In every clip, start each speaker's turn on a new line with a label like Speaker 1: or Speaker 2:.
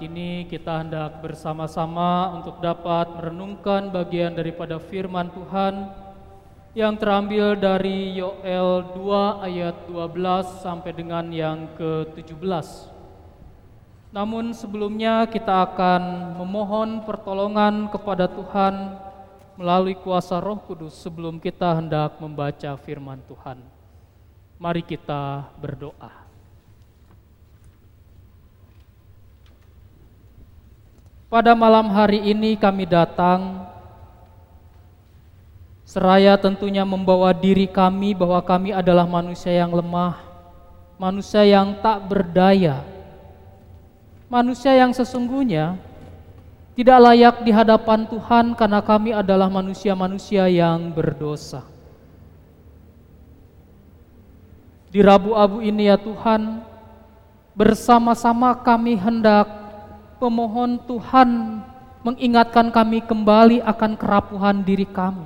Speaker 1: ini kita hendak bersama-sama untuk dapat merenungkan bagian daripada firman Tuhan yang terambil dari Yoel 2 ayat 12 sampai dengan yang ke-17. Namun sebelumnya kita akan memohon pertolongan kepada Tuhan melalui kuasa Roh Kudus sebelum kita hendak membaca firman Tuhan. Mari kita berdoa. Pada malam hari ini kami datang seraya tentunya membawa diri kami bahwa kami adalah manusia yang lemah, manusia yang tak berdaya, manusia yang sesungguhnya tidak layak di hadapan Tuhan karena kami adalah manusia-manusia yang berdosa. Di Rabu-Abu ini ya Tuhan, bersama-sama kami hendak pemohon Tuhan mengingatkan kami kembali akan kerapuhan diri kami.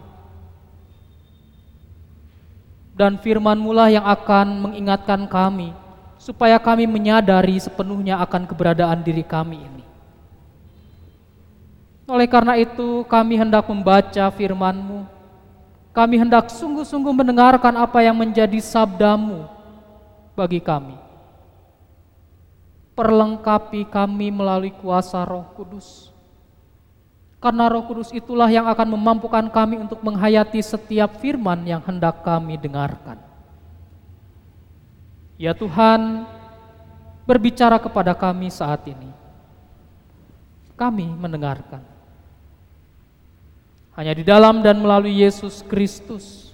Speaker 1: Dan firman mula yang akan mengingatkan kami supaya kami menyadari sepenuhnya akan keberadaan diri kami ini. Oleh karena itu kami hendak membaca firman-Mu. Kami hendak sungguh-sungguh mendengarkan apa yang menjadi sabdamu bagi kami perlengkapi kami melalui kuasa Roh Kudus. Karena Roh Kudus itulah yang akan memampukan kami untuk menghayati setiap firman yang hendak kami dengarkan. Ya Tuhan, berbicara kepada kami saat ini. Kami mendengarkan. Hanya di dalam dan melalui Yesus Kristus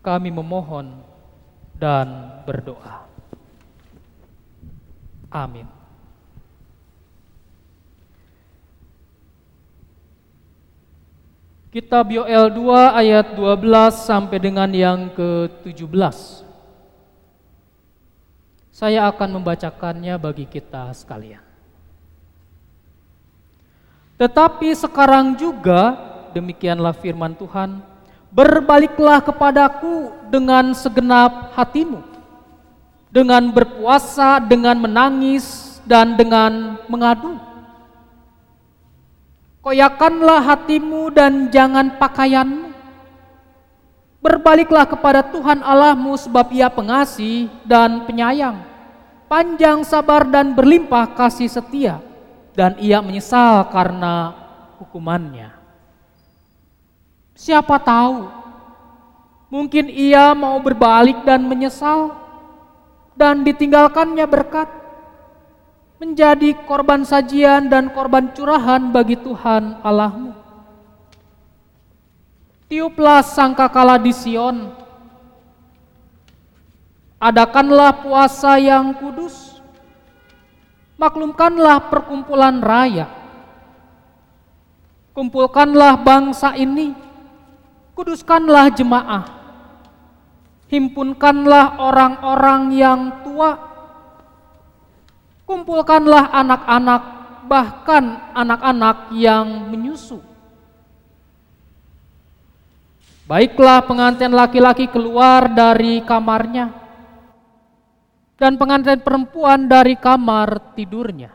Speaker 1: kami memohon dan berdoa. Amin. Kitab Yoel 2 ayat 12 sampai dengan yang ke-17. Saya akan membacakannya bagi kita sekalian. Tetapi sekarang juga demikianlah firman Tuhan, berbaliklah kepadaku dengan segenap hatimu dengan berpuasa, dengan menangis, dan dengan mengadu. Koyakanlah hatimu dan jangan pakaianmu. Berbaliklah kepada Tuhan Allahmu sebab ia pengasih dan penyayang, panjang sabar dan berlimpah kasih setia, dan ia menyesal karena hukumannya. Siapa tahu, mungkin ia mau berbalik dan menyesal, dan ditinggalkannya berkat menjadi korban sajian dan korban curahan bagi Tuhan Allahmu. Tiuplah sangkakala di Sion. Adakanlah puasa yang kudus. Maklumkanlah perkumpulan raya. Kumpulkanlah bangsa ini. Kuduskanlah jemaah Himpunkanlah orang-orang yang tua, kumpulkanlah anak-anak, bahkan anak-anak yang menyusu. Baiklah pengantin laki-laki keluar dari kamarnya, dan pengantin perempuan dari kamar tidurnya.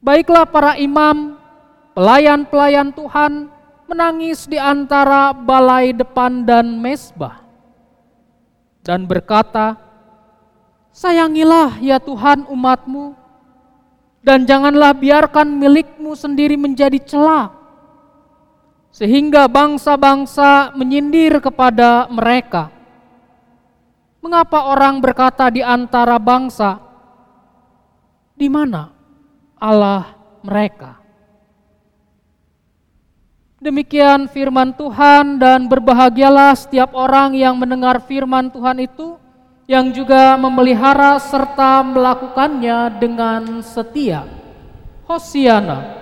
Speaker 1: Baiklah para imam, pelayan-pelayan Tuhan, menangis di antara balai depan dan mesbah dan berkata, Sayangilah ya Tuhan umatmu dan janganlah biarkan milikmu sendiri menjadi celak sehingga bangsa-bangsa menyindir kepada mereka. Mengapa orang berkata di antara bangsa, di mana Allah mereka? Demikian firman Tuhan dan berbahagialah setiap orang yang mendengar firman Tuhan itu yang juga memelihara serta melakukannya dengan setia. Hosiana.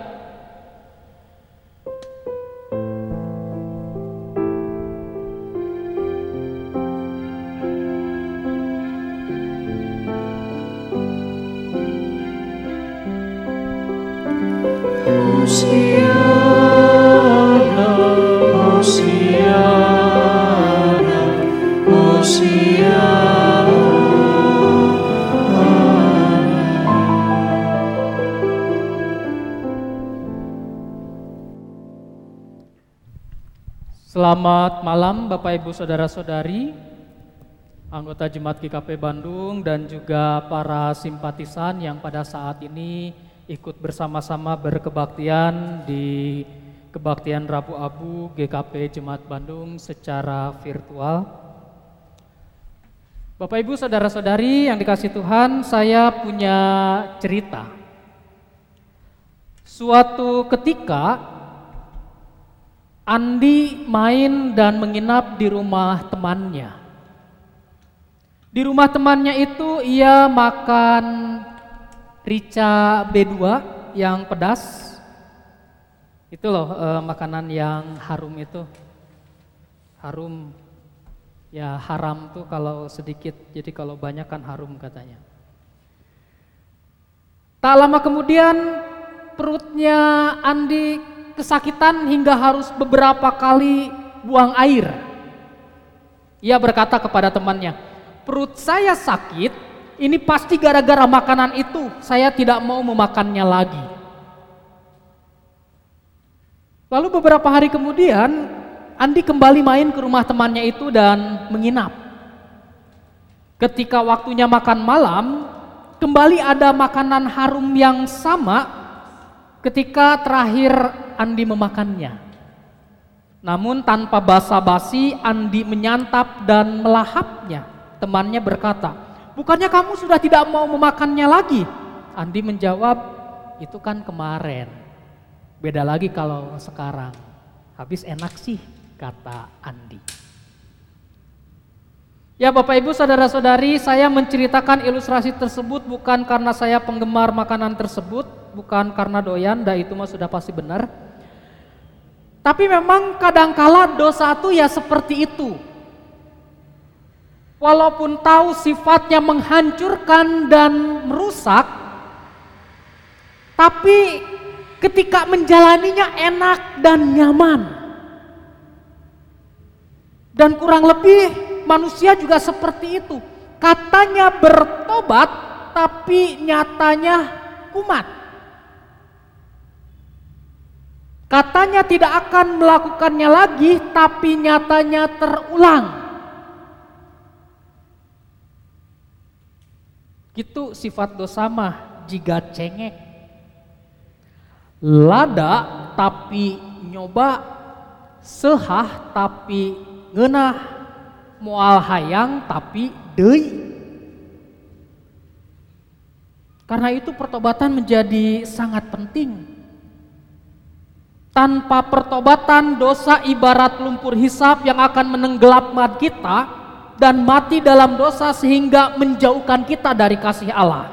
Speaker 1: Selamat malam Bapak Ibu Saudara-saudari, anggota Jemaat GKP Bandung dan juga para simpatisan yang pada saat ini ikut bersama-sama berkebaktian di kebaktian Rabu Abu GKP Jemaat Bandung secara virtual. Bapak Ibu Saudara-saudari yang dikasih Tuhan, saya punya cerita. Suatu ketika Andi main dan menginap di rumah temannya. Di rumah temannya itu ia makan rica B2 yang pedas. Itu loh eh, makanan yang harum itu. Harum. Ya haram tuh kalau sedikit, jadi kalau banyak kan harum katanya. Tak lama kemudian perutnya Andi kesakitan hingga harus beberapa kali buang air. Ia berkata kepada temannya, "Perut saya sakit, ini pasti gara-gara makanan itu. Saya tidak mau memakannya lagi." Lalu beberapa hari kemudian, Andi kembali main ke rumah temannya itu dan menginap. Ketika waktunya makan malam, kembali ada makanan harum yang sama ketika terakhir Andi memakannya. Namun tanpa basa-basi Andi menyantap dan melahapnya. Temannya berkata, bukannya kamu sudah tidak mau memakannya lagi? Andi menjawab, itu kan kemarin. Beda lagi kalau sekarang. Habis enak sih, kata Andi. Ya Bapak Ibu saudara-saudari saya menceritakan ilustrasi tersebut bukan karena saya penggemar makanan tersebut bukan karena doyan, dah itu mah sudah pasti benar. Tapi memang kadangkala dosa itu ya seperti itu. Walaupun tahu sifatnya menghancurkan dan merusak, tapi ketika menjalaninya enak dan nyaman. Dan kurang lebih manusia juga seperti itu. Katanya bertobat, tapi nyatanya kumat. Katanya tidak akan melakukannya lagi, tapi nyatanya terulang. Gitu sifat dosa mah jika cengek. Lada tapi nyoba, sehah tapi ngenah, mual hayang tapi dei. Karena itu pertobatan menjadi sangat penting. Tanpa pertobatan dosa ibarat lumpur hisap yang akan menenggelamkan kita dan mati dalam dosa sehingga menjauhkan kita dari kasih Allah.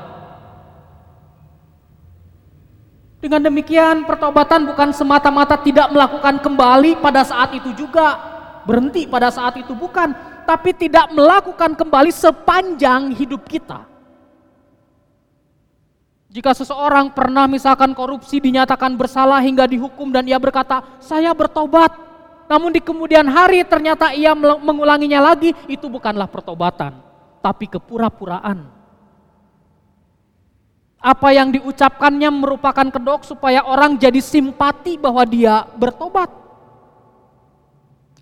Speaker 1: Dengan demikian pertobatan bukan semata-mata tidak melakukan kembali pada saat itu juga, berhenti pada saat itu bukan, tapi tidak melakukan kembali sepanjang hidup kita. Jika seseorang pernah misalkan korupsi dinyatakan bersalah hingga dihukum dan ia berkata, saya bertobat. Namun di kemudian hari ternyata ia mengulanginya lagi, itu bukanlah pertobatan, tapi kepura-puraan. Apa yang diucapkannya merupakan kedok supaya orang jadi simpati bahwa dia bertobat.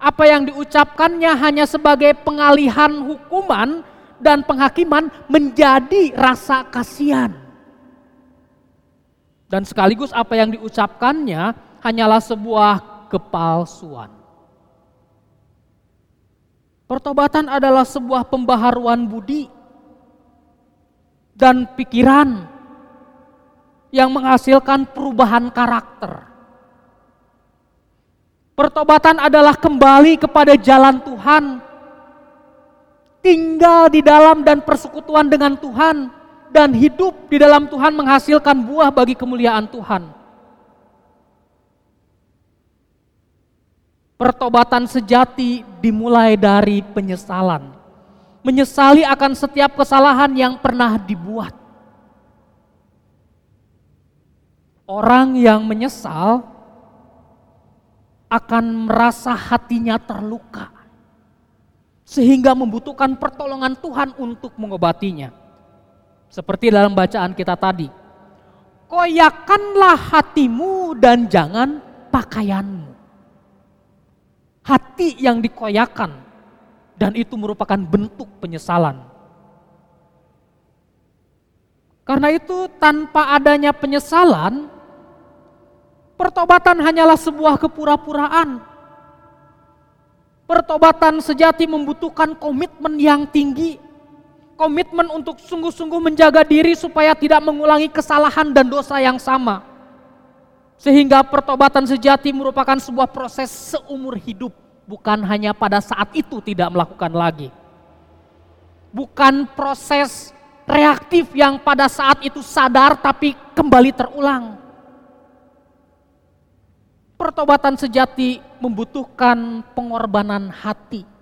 Speaker 1: Apa yang diucapkannya hanya sebagai pengalihan hukuman dan penghakiman menjadi rasa kasihan. Dan sekaligus apa yang diucapkannya hanyalah sebuah kepalsuan. Pertobatan adalah sebuah pembaharuan budi dan pikiran yang menghasilkan perubahan karakter. Pertobatan adalah kembali kepada jalan Tuhan, tinggal di dalam dan persekutuan dengan Tuhan dan hidup di dalam Tuhan menghasilkan buah bagi kemuliaan Tuhan. Pertobatan sejati dimulai dari penyesalan. Menyesali akan setiap kesalahan yang pernah dibuat. Orang yang menyesal akan merasa hatinya terluka, sehingga membutuhkan pertolongan Tuhan untuk mengobatinya. Seperti dalam bacaan kita tadi. Koyakanlah hatimu dan jangan pakaianmu. hati yang dikoyakan dan itu merupakan bentuk penyesalan. Karena itu tanpa adanya penyesalan, pertobatan hanyalah sebuah kepura-puraan. Pertobatan sejati membutuhkan komitmen yang tinggi. Komitmen untuk sungguh-sungguh menjaga diri supaya tidak mengulangi kesalahan dan dosa yang sama. Sehingga pertobatan sejati merupakan sebuah proses seumur hidup, bukan hanya pada saat itu tidak melakukan lagi. Bukan proses reaktif yang pada saat itu sadar tapi kembali terulang. Pertobatan sejati membutuhkan pengorbanan hati.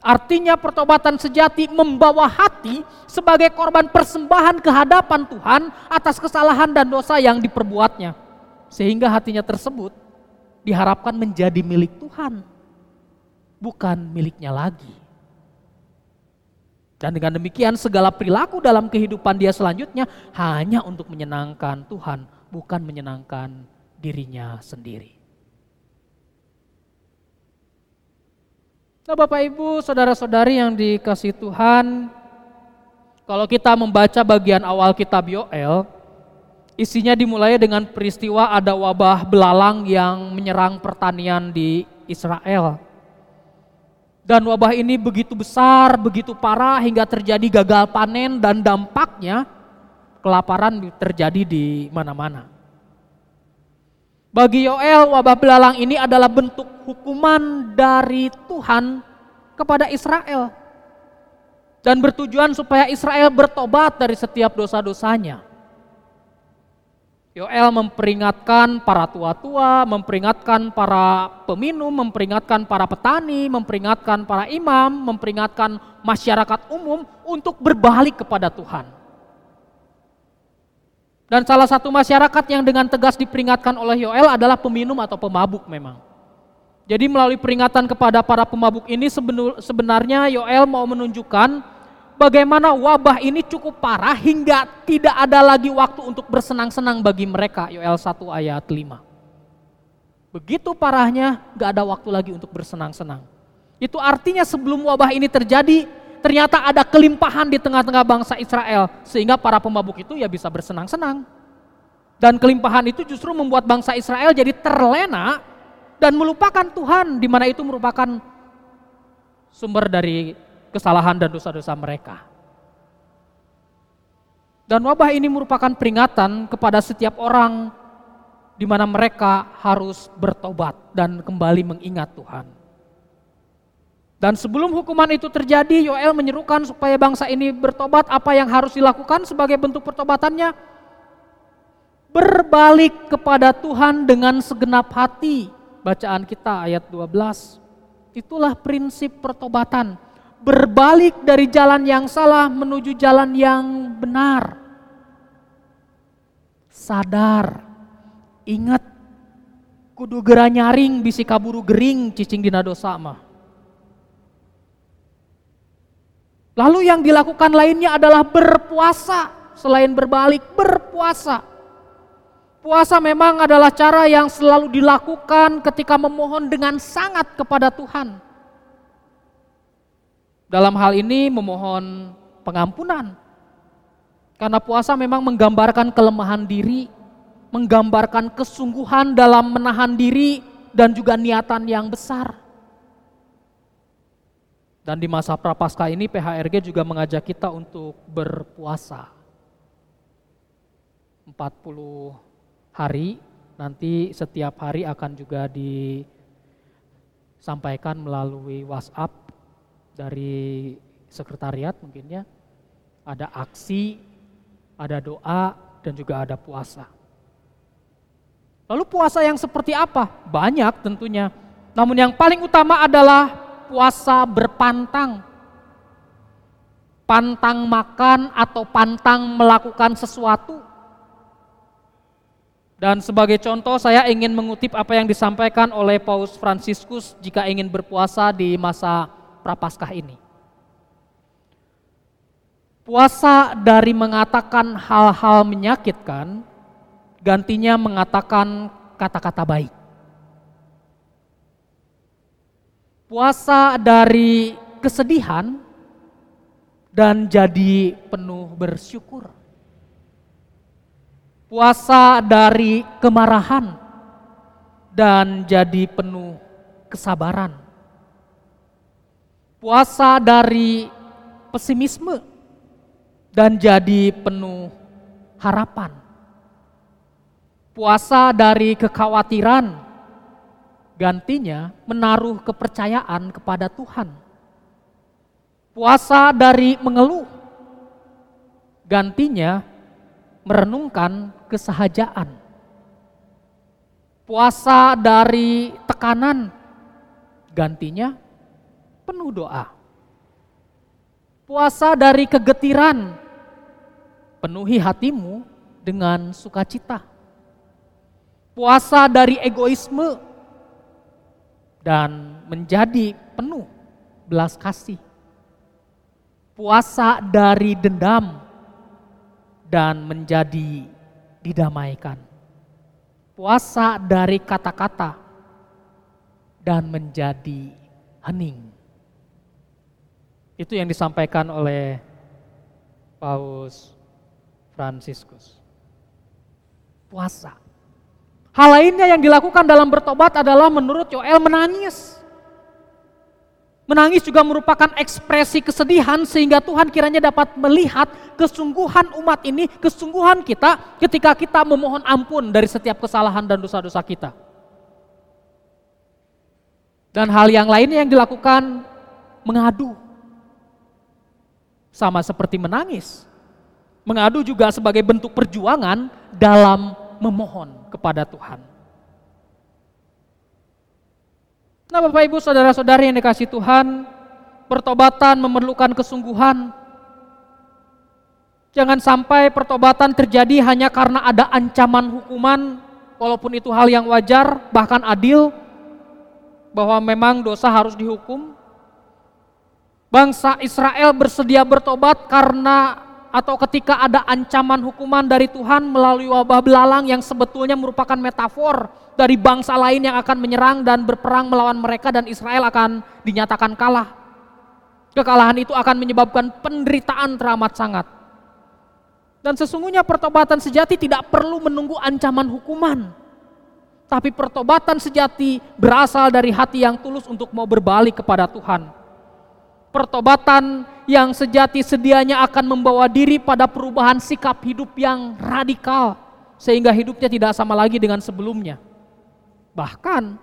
Speaker 1: Artinya pertobatan sejati membawa hati sebagai korban persembahan ke hadapan Tuhan atas kesalahan dan dosa yang diperbuatnya. Sehingga hatinya tersebut diharapkan menjadi milik Tuhan, bukan miliknya lagi. Dan dengan demikian segala perilaku dalam kehidupan dia selanjutnya hanya untuk menyenangkan Tuhan, bukan menyenangkan dirinya sendiri. Nah Bapak Ibu, Saudara-saudari yang dikasih Tuhan, kalau kita membaca bagian awal kitab Yoel, isinya dimulai dengan peristiwa ada wabah belalang yang menyerang pertanian di Israel. Dan wabah ini begitu besar, begitu parah hingga terjadi gagal panen dan dampaknya kelaparan terjadi di mana-mana. Bagi Yoel, wabah belalang ini adalah bentuk hukuman dari Tuhan kepada Israel. Dan bertujuan supaya Israel bertobat dari setiap dosa-dosanya. Yoel memperingatkan para tua-tua, memperingatkan para peminum, memperingatkan para petani, memperingatkan para imam, memperingatkan masyarakat umum untuk berbalik kepada Tuhan. Dan salah satu masyarakat yang dengan tegas diperingatkan oleh Yoel adalah peminum atau pemabuk memang. Jadi melalui peringatan kepada para pemabuk ini sebenarnya Yoel mau menunjukkan bagaimana wabah ini cukup parah hingga tidak ada lagi waktu untuk bersenang-senang bagi mereka. Yoel 1 ayat 5. Begitu parahnya gak ada waktu lagi untuk bersenang-senang. Itu artinya sebelum wabah ini terjadi ternyata ada kelimpahan di tengah-tengah bangsa Israel sehingga para pemabuk itu ya bisa bersenang-senang. Dan kelimpahan itu justru membuat bangsa Israel jadi terlena dan melupakan Tuhan di mana itu merupakan sumber dari kesalahan dan dosa-dosa mereka. Dan wabah ini merupakan peringatan kepada setiap orang di mana mereka harus bertobat dan kembali mengingat Tuhan. Dan sebelum hukuman itu terjadi, Yoel menyerukan supaya bangsa ini bertobat. Apa yang harus dilakukan sebagai bentuk pertobatannya? Berbalik kepada Tuhan dengan segenap hati. Bacaan kita ayat 12. Itulah prinsip pertobatan. Berbalik dari jalan yang salah menuju jalan yang benar. Sadar, ingat, kudu gera nyaring bisi kaburu gering cicing dina dosa mah Lalu yang dilakukan lainnya adalah berpuasa, selain berbalik, berpuasa. Puasa memang adalah cara yang selalu dilakukan ketika memohon dengan sangat kepada Tuhan. Dalam hal ini memohon pengampunan. Karena puasa memang menggambarkan kelemahan diri, menggambarkan kesungguhan dalam menahan diri dan juga niatan yang besar. Dan di masa prapaskah ini PHRG juga mengajak kita untuk berpuasa. 40 hari, nanti setiap hari akan juga disampaikan melalui WhatsApp dari sekretariat mungkin ya. Ada aksi, ada doa, dan juga ada puasa. Lalu puasa yang seperti apa? Banyak tentunya. Namun yang paling utama adalah puasa berpantang. Pantang makan atau pantang melakukan sesuatu. Dan sebagai contoh saya ingin mengutip apa yang disampaikan oleh Paus Fransiskus jika ingin berpuasa di masa Prapaskah ini. Puasa dari mengatakan hal-hal menyakitkan, gantinya mengatakan kata-kata baik. Puasa dari kesedihan dan jadi penuh bersyukur. Puasa dari kemarahan dan jadi penuh kesabaran. Puasa dari pesimisme dan jadi penuh harapan. Puasa dari kekhawatiran, gantinya menaruh kepercayaan kepada Tuhan. Puasa dari mengeluh, gantinya merenungkan kesahajaan. Puasa dari tekanan, gantinya penuh doa. Puasa dari kegetiran, penuhi hatimu dengan sukacita. Puasa dari egoisme dan menjadi penuh belas kasih. Puasa dari dendam dan menjadi didamaikan. Puasa dari kata-kata dan menjadi hening. Itu yang disampaikan oleh Paus Fransiskus. Puasa. Hal lainnya yang dilakukan dalam bertobat adalah menurut Yoel menangis. Menangis juga merupakan ekspresi kesedihan sehingga Tuhan kiranya dapat melihat kesungguhan umat ini, kesungguhan kita ketika kita memohon ampun dari setiap kesalahan dan dosa-dosa kita. Dan hal yang lainnya yang dilakukan mengadu. Sama seperti menangis. Mengadu juga sebagai bentuk perjuangan dalam memohon kepada Tuhan. Nah Bapak Ibu Saudara-saudari yang dikasih Tuhan, pertobatan memerlukan kesungguhan. Jangan sampai pertobatan terjadi hanya karena ada ancaman hukuman, walaupun itu hal yang wajar, bahkan adil, bahwa memang dosa harus dihukum. Bangsa Israel bersedia bertobat karena atau ketika ada ancaman hukuman dari Tuhan melalui wabah belalang yang sebetulnya merupakan metafor dari bangsa lain yang akan menyerang dan berperang melawan mereka dan Israel akan dinyatakan kalah. Kekalahan itu akan menyebabkan penderitaan teramat sangat. Dan sesungguhnya pertobatan sejati tidak perlu menunggu ancaman hukuman. Tapi pertobatan sejati berasal dari hati yang tulus untuk mau berbalik kepada Tuhan Pertobatan yang sejati sedianya akan membawa diri pada perubahan sikap hidup yang radikal sehingga hidupnya tidak sama lagi dengan sebelumnya. Bahkan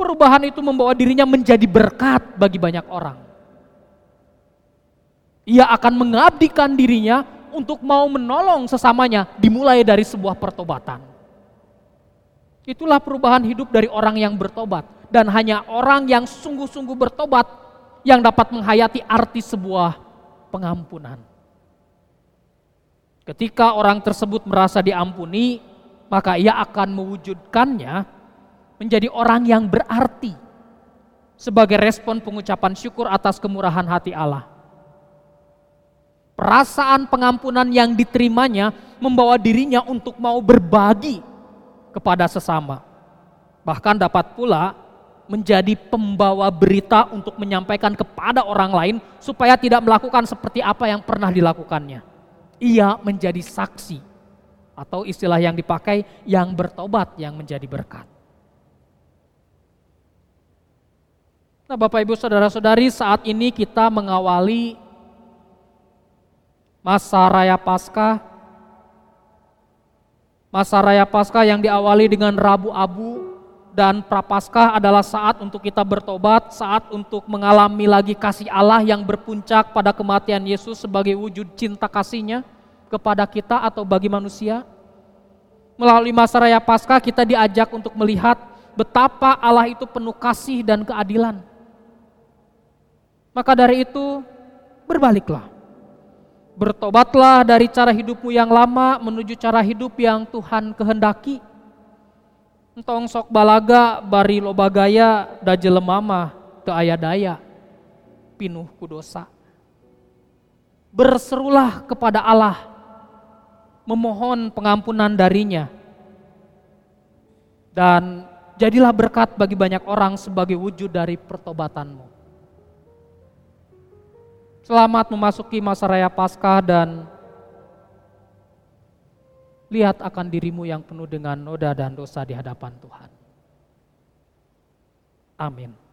Speaker 1: perubahan itu membawa dirinya menjadi berkat bagi banyak orang. Ia akan mengabdikan dirinya untuk mau menolong sesamanya dimulai dari sebuah pertobatan. Itulah perubahan hidup dari orang yang bertobat dan hanya orang yang sungguh-sungguh bertobat yang dapat menghayati arti sebuah pengampunan. Ketika orang tersebut merasa diampuni, maka ia akan mewujudkannya menjadi orang yang berarti sebagai respon pengucapan syukur atas kemurahan hati Allah. Perasaan pengampunan yang diterimanya membawa dirinya untuk mau berbagi kepada sesama. Bahkan dapat pula menjadi pembawa berita untuk menyampaikan kepada orang lain supaya tidak melakukan seperti apa yang pernah dilakukannya. Ia menjadi saksi atau istilah yang dipakai yang bertobat yang menjadi berkat. Nah, Bapak Ibu Saudara-saudari, saat ini kita mengawali masa raya Paskah. Masa raya Paskah yang diawali dengan Rabu Abu dan prapaskah adalah saat untuk kita bertobat, saat untuk mengalami lagi kasih Allah yang berpuncak pada kematian Yesus sebagai wujud cinta kasihnya kepada kita atau bagi manusia. Melalui masa raya Paskah kita diajak untuk melihat betapa Allah itu penuh kasih dan keadilan. Maka dari itu berbaliklah. Bertobatlah dari cara hidupmu yang lama menuju cara hidup yang Tuhan kehendaki Entong sok balaga bari loba gaya da jelema mah teu aya daya pinuh ku dosa. Berserulah kepada Allah memohon pengampunan darinya. Dan Jadilah berkat bagi banyak orang sebagai wujud dari pertobatanmu. Selamat memasuki masa raya Paskah dan lihat akan dirimu yang penuh dengan noda dan dosa di hadapan Tuhan. Amin.